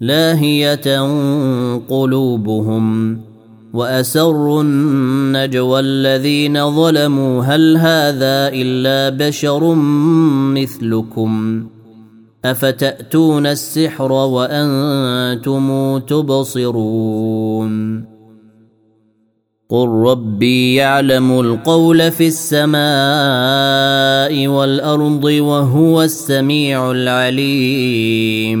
لاهية قلوبهم وأسروا النجوى الذين ظلموا. هل هذا إلا بشر مثلكم؟ أفتأتون السحر وأنتم تبصرون؟ قل ربي يعلم القول في السماء والأرض وهو السميع العليم.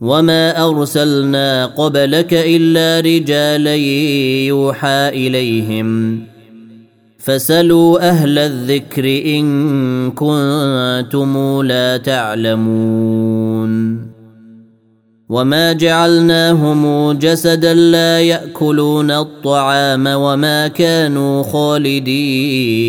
وما ارسلنا قبلك الا رجالا يوحى اليهم فسلوا أهل الذكر ان كنتم لا تعلمون وما جعلناهم جسدا لا ياكلون الطعام وما كانوا خالدين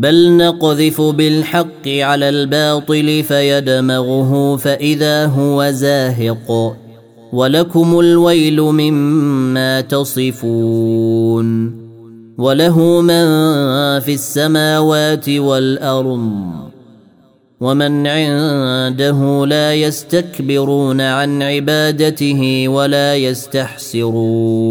بل نقذف بالحق على الباطل فيدمغه فإذا هو زاهق. ولكم الويل مما تصفون. وله من في السماوات والأرض ومن عنده لا يستكبرون عن عبادته ولا يستحسرون.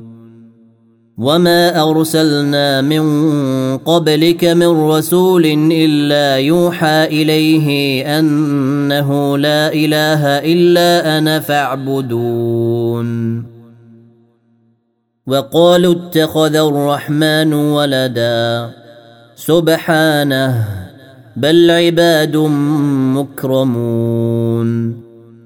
وما ارسلنا من قبلك من رسول الا يوحى اليه انه لا اله الا أنا فاعبدون. وقالوا اتخذ الرحمن ولدا. سبحانه. بل عباد مكرمون.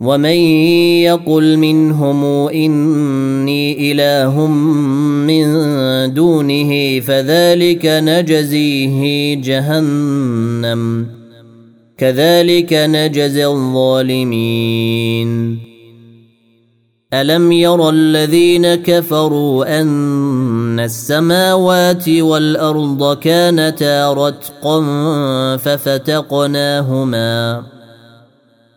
ومن يقل منهم اني اله من دونه فذلك نجزيه جهنم كذلك نجزي الظالمين الم ير الذين كفروا ان السماوات والارض كانتا رتقا ففتقناهما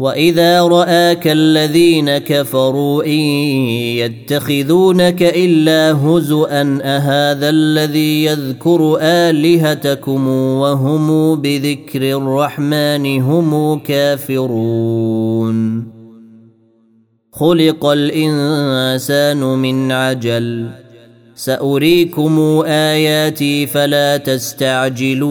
واذا راك الذين كفروا ان يتخذونك الا هزءا اهذا الذي يذكر الهتكم وهم بذكر الرحمن هم كافرون خلق الانسان من عجل ساريكم اياتي فلا تستعجلون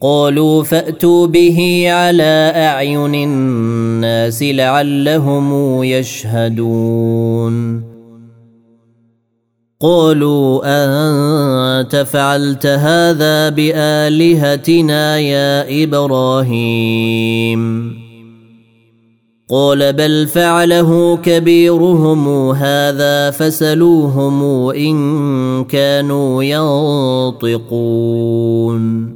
قالوا فأتوا به على أعين الناس لعلهم يشهدون. قالوا أنت فعلت هذا بآلهتنا يا إبراهيم؟ قال بل فعله كبيرهم هذا فسلوهم إن كانوا ينطقون.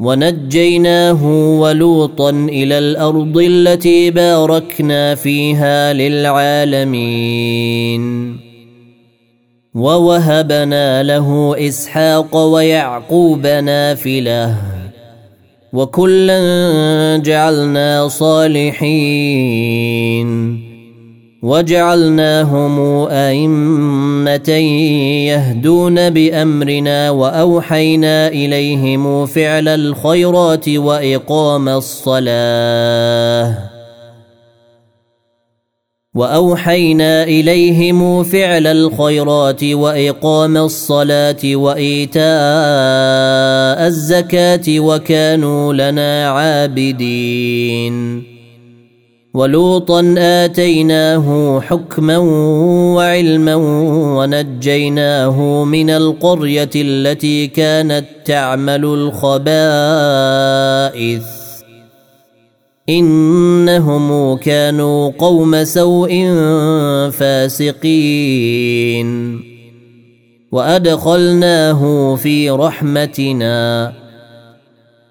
ونجيناه ولوطا إلى الأرض التي باركنا فيها للعالمين. ووهبنا له إسحاق ويعقوب نافله وكلا جعلنا صالحين. وجعلناهم أئمة يهدون بأمرنا وأوحينا إليهم فعل الخيرات وإقام الصلاة. وأوحينا إليهم فعل الخيرات وإقام الصلاة وإيتاء الزكاة وكانوا لنا عابدين. ولوطا آتيناه حكما وعلما ونجيناه من القرية التي كانت تعمل الخبائث. إنهم كانوا قوم سوء فاسقين. وأدخلناه في رحمتنا.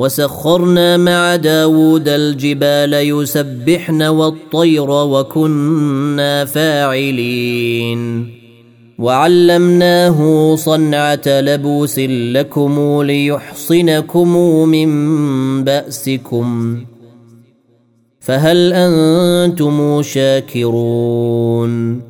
وسخرنا مع داود الجبال يسبحن والطير وكنا فاعلين. وعلمناه صنعة لبوس لكم ليحصنكم من بأسكم. فهل أنتم شاكرون؟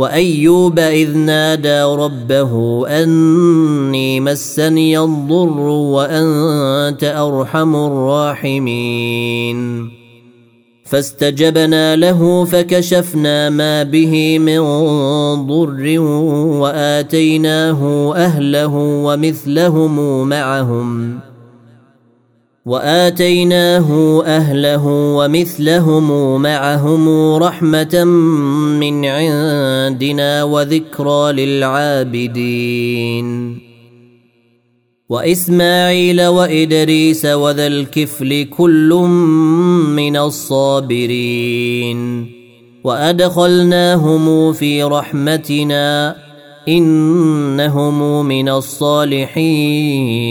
وأيوب إذ نادى ربه أني مسني الضر وأنت أرحم الراحمين. فاستجبنا له فكشفنا ما به من ضر وآتيناه أهله ومثلهم معهم. وآتيناه أهله ومثلهم معهم رحمة من عندنا وذكرى للعابدين. وإسماعيل وإدريس وذا الكفل كل من الصابرين. وأدخلناهم في رحمتنا إنهم من الصالحين.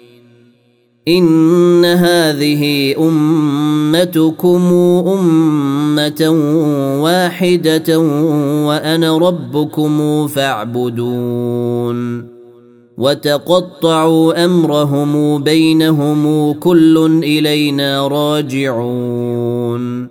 إن هذه أمتكم أمة واحدة وأنا ربكم فاعبدون. وتقطعوا أمرهم بينهم كل إلينا راجعون.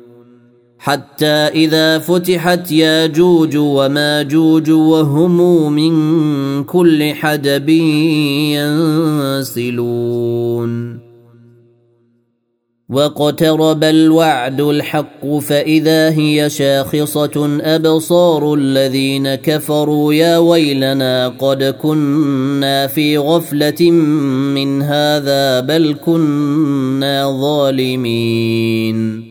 حتى إذا فتحت ياجوج وماجوج وهم من كل حدب ينسلون. واقترب الوعد الحق فإذا هي شاخصة أبصار الذين كفروا يا ويلنا قد كنا في غفلة من هذا بل كنا ظالمين.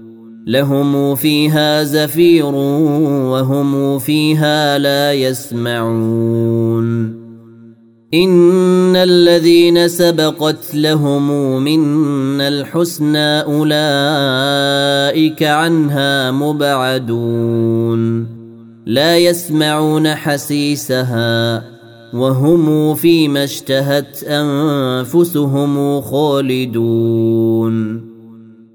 لهم فيها زفير وهم فيها لا يسمعون. إن الذين سبقت لهم منا الحسنى أولئك عنها مبعدون. لا يسمعون حسيسها وهم فيما اشتهت أنفسهم خالدون.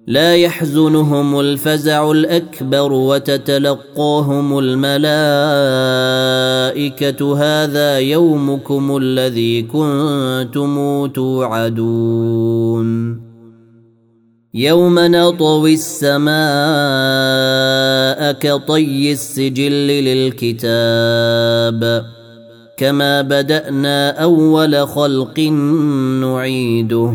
لا يحزنهم الفزع الأكبر وتتلقاهم الملائكة. هذا يومكم الذي كنتم توعدون. يوم نطوي السماء كطي السجل للكتاب. كما بدأنا أول خلق نعيده.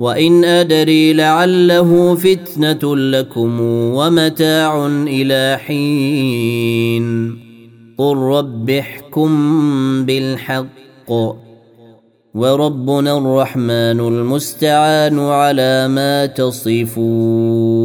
وإن أدري لعله فتنة لكم ومتاع إلى حين. قل رب احكم بالحق. وربنا الرحمن المستعان على ما تصفون.